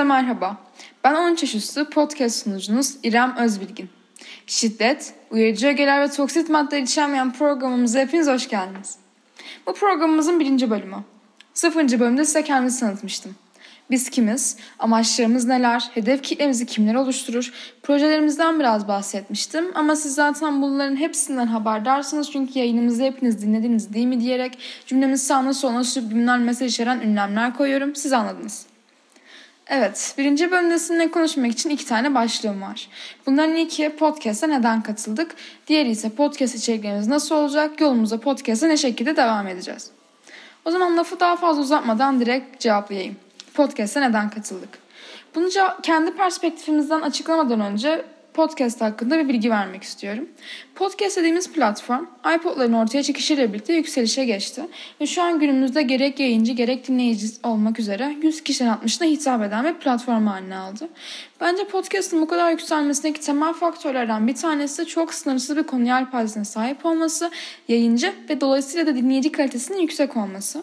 Hepinize merhaba. Ben 13 yaş üstü podcast sunucunuz İrem Özbilgin. Şiddet, uyarıcı ögeler ve toksit maddeler içermeyen programımıza hepiniz hoş geldiniz. Bu programımızın birinci bölümü. Sıfırıncı bölümde size kendimi tanıtmıştım. Biz kimiz, amaçlarımız neler, hedef kitlemizi kimler oluşturur, projelerimizden biraz bahsetmiştim. Ama siz zaten bunların hepsinden haberdarsınız çünkü yayınımızı hepiniz dinlediniz değil mi diyerek cümlemiz sağına soluna subliminal mesaj içeren ünlemler koyuyorum. Siz anladınız. Evet, birinci bölümde sizinle konuşmak için iki tane başlığım var. Bunların ilki podcast'a neden katıldık, diğeri ise podcast içeriklerimiz nasıl olacak, yolumuza podcast'a ne şekilde devam edeceğiz. O zaman lafı daha fazla uzatmadan direkt cevaplayayım. Podcast'a neden katıldık? Bunu kendi perspektifimizden açıklamadan önce podcast hakkında bir bilgi vermek istiyorum. Podcast dediğimiz platform iPod'ların ortaya çıkışıyla birlikte yükselişe geçti. Ve şu an günümüzde gerek yayıncı gerek dinleyici olmak üzere 100 kişinin 60'ına hitap eden bir platform haline aldı. Bence podcast'ın bu kadar yükselmesindeki temel faktörlerden bir tanesi çok sınırsız bir konu yelpazesine sahip olması, yayıncı ve dolayısıyla da dinleyici kalitesinin yüksek olması.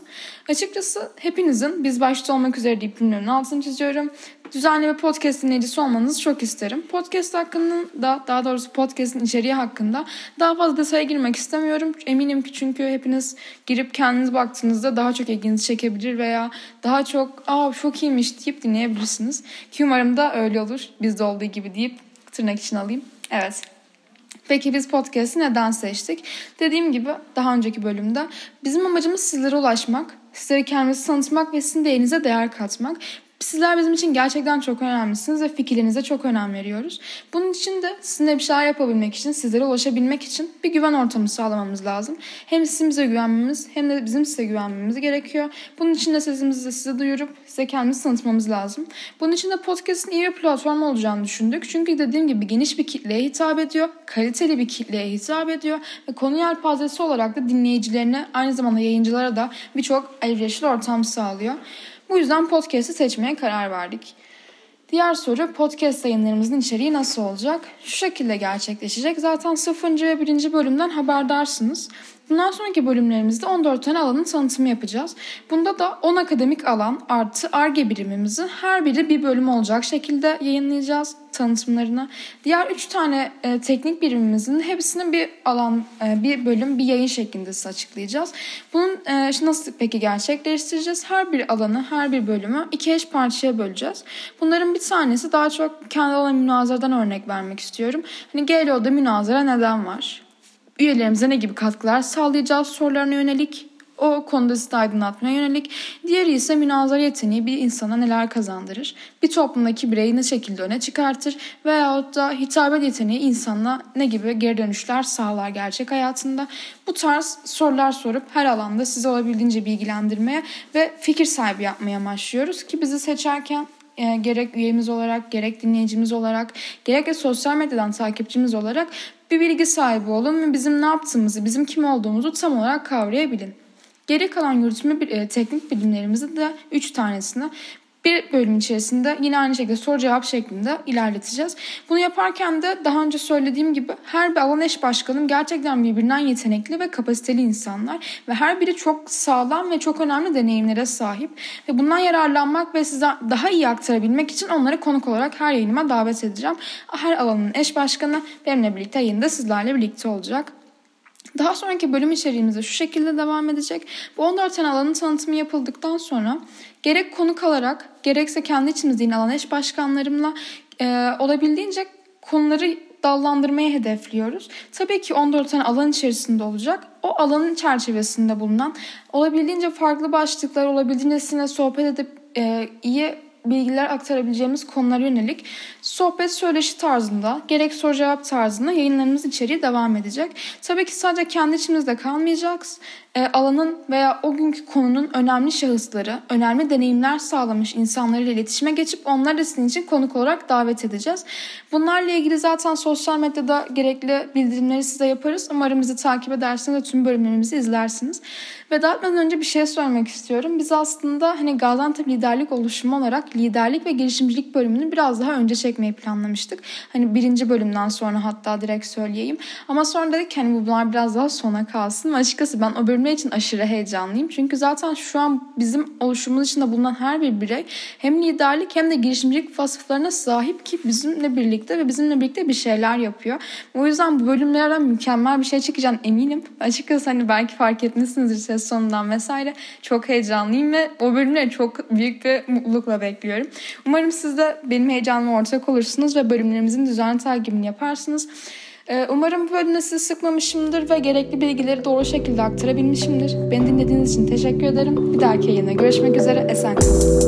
Açıkçası hepinizin biz başta olmak üzere deyip altını çiziyorum. Düzenli bir podcast dinleyicisi olmanızı çok isterim. Podcast hakkında daha doğrusu podcast'in içeriği hakkında daha fazla detaya girmek istemiyorum. Eminim ki çünkü hepiniz girip kendiniz baktığınızda daha çok ilginizi çekebilir veya daha çok aa çok iyiymiş deyip dinleyebilirsiniz. Ki umarım da öyle olur. Bizde olduğu gibi deyip tırnak için alayım. Evet. Peki biz podcast'i neden seçtik? Dediğim gibi daha önceki bölümde bizim amacımız sizlere ulaşmak, sizlere kendimizi tanıtmak ve sizin değerinize değer katmak. Sizler bizim için gerçekten çok önemlisiniz ve fikirlerinize çok önem veriyoruz. Bunun için de sizinle bir şeyler yapabilmek için, sizlere ulaşabilmek için bir güven ortamı sağlamamız lazım. Hem sizin bize güvenmemiz hem de bizim size güvenmemiz gerekiyor. Bunun için de sesimizi de size duyurup size kendimizi tanıtmamız lazım. Bunun için de podcast'in iyi bir platform olacağını düşündük. Çünkü dediğim gibi geniş bir kitleye hitap ediyor, kaliteli bir kitleye hitap ediyor ve konu yelpazesi olarak da dinleyicilerine aynı zamanda yayıncılara da birçok elverişli ortam sağlıyor. Bu yüzden podcast'i seçmeye karar verdik. Diğer soru podcast yayınlarımızın içeriği nasıl olacak? Şu şekilde gerçekleşecek. Zaten 0. ve 1. bölümden haberdarsınız. Bundan sonraki bölümlerimizde 14 tane alanın tanıtımı yapacağız. Bunda da 10 akademik alan artı ARGE birimimizi her biri bir bölüm olacak şekilde yayınlayacağız tanıtımlarını. Diğer 3 tane e, teknik birimimizin hepsini bir alan, e, bir bölüm, bir yayın şeklinde size açıklayacağız. Bunun e, nasıl peki gerçekleştireceğiz? Her bir alanı, her bir bölümü iki eş parçaya böleceğiz. Bunların bir tanesi daha çok kendi alan münazaradan örnek vermek istiyorum. Hani GLO'da münazara neden var? Üyelerimize ne gibi katkılar sağlayacağız sorularına yönelik o konuda sizi aydınlatmaya yönelik. Diğeri ise münazara yeteneği bir insana neler kazandırır? Bir toplumdaki bireyi ne şekilde öne çıkartır? Veyahut da hitabet yeteneği insanla ne gibi geri dönüşler sağlar gerçek hayatında? Bu tarz sorular sorup her alanda sizi olabildiğince bilgilendirmeye ve fikir sahibi yapmaya başlıyoruz ki bizi seçerken e, gerek üyemiz olarak, gerek dinleyicimiz olarak, gerek de sosyal medyadan takipçimiz olarak bir bilgi sahibi olun ve bizim ne yaptığımızı, bizim kim olduğumuzu tam olarak kavrayabilin. Geri kalan yürütme e, teknik bilimlerimizi de 3 tanesini bir bölüm içerisinde yine aynı şekilde soru cevap şeklinde ilerleteceğiz. Bunu yaparken de daha önce söylediğim gibi her bir alan eş başkanım gerçekten birbirinden yetenekli ve kapasiteli insanlar ve her biri çok sağlam ve çok önemli deneyimlere sahip ve bundan yararlanmak ve size daha iyi aktarabilmek için onları konuk olarak her yayınıma davet edeceğim. Her alanın eş başkanı benimle birlikte yayında sizlerle birlikte olacak. Daha sonraki bölüm içeriğimizde şu şekilde devam edecek. Bu 14 tane alanın tanıtımı yapıldıktan sonra gerek konuk alarak gerekse kendi içimizde yine alan eş başkanlarımla e, olabildiğince konuları dallandırmayı hedefliyoruz. Tabii ki 14 tane alan içerisinde olacak. O alanın çerçevesinde bulunan olabildiğince farklı başlıklar olabildiğince sizinle sohbet edip e, iyi bilgiler aktarabileceğimiz konulara yönelik sohbet söyleşi tarzında gerek soru cevap tarzında yayınlarımız içeriği devam edecek. Tabii ki sadece kendi içimizde kalmayacağız. E, alanın veya o günkü konunun önemli şahısları, önemli deneyimler sağlamış insanlarıyla iletişime geçip onları da sizin için konuk olarak davet edeceğiz. Bunlarla ilgili zaten sosyal medyada gerekli bildirimleri size yaparız. Umarım bizi takip edersiniz ve tüm bölümlerimizi izlersiniz. Veda önce bir şey söylemek istiyorum. Biz aslında hani Gaziantep liderlik oluşumu olarak liderlik ve girişimcilik bölümünü biraz daha önce çekmeyi planlamıştık. Hani birinci bölümden sonra hatta direkt söyleyeyim. Ama sonra dedik hani bunlar biraz daha sona kalsın. Açıkçası ben o bölümler için aşırı heyecanlıyım. Çünkü zaten şu an bizim oluşumumuz içinde bulunan her bir birey hem liderlik hem de girişimcilik vasıflarına sahip ki bizimle birlikte ve bizimle birlikte bir şeyler yapıyor. O yüzden bu bölümlerden mükemmel bir şey çıkacağını eminim. Açıkçası hani belki fark etmişsinizdir sonundan vesaire. Çok heyecanlıyım ve o bölümleri çok büyük bir mutlulukla bekliyorum. Umarım siz de benim heyecanıma ortak olursunuz ve bölümlerimizin düzenli takibini yaparsınız. Ee, umarım bu bölümde sizi sıkmamışımdır ve gerekli bilgileri doğru şekilde aktarabilmişimdir. Beni dinlediğiniz için teşekkür ederim. Bir dahaki yayına görüşmek üzere. Esen kalın.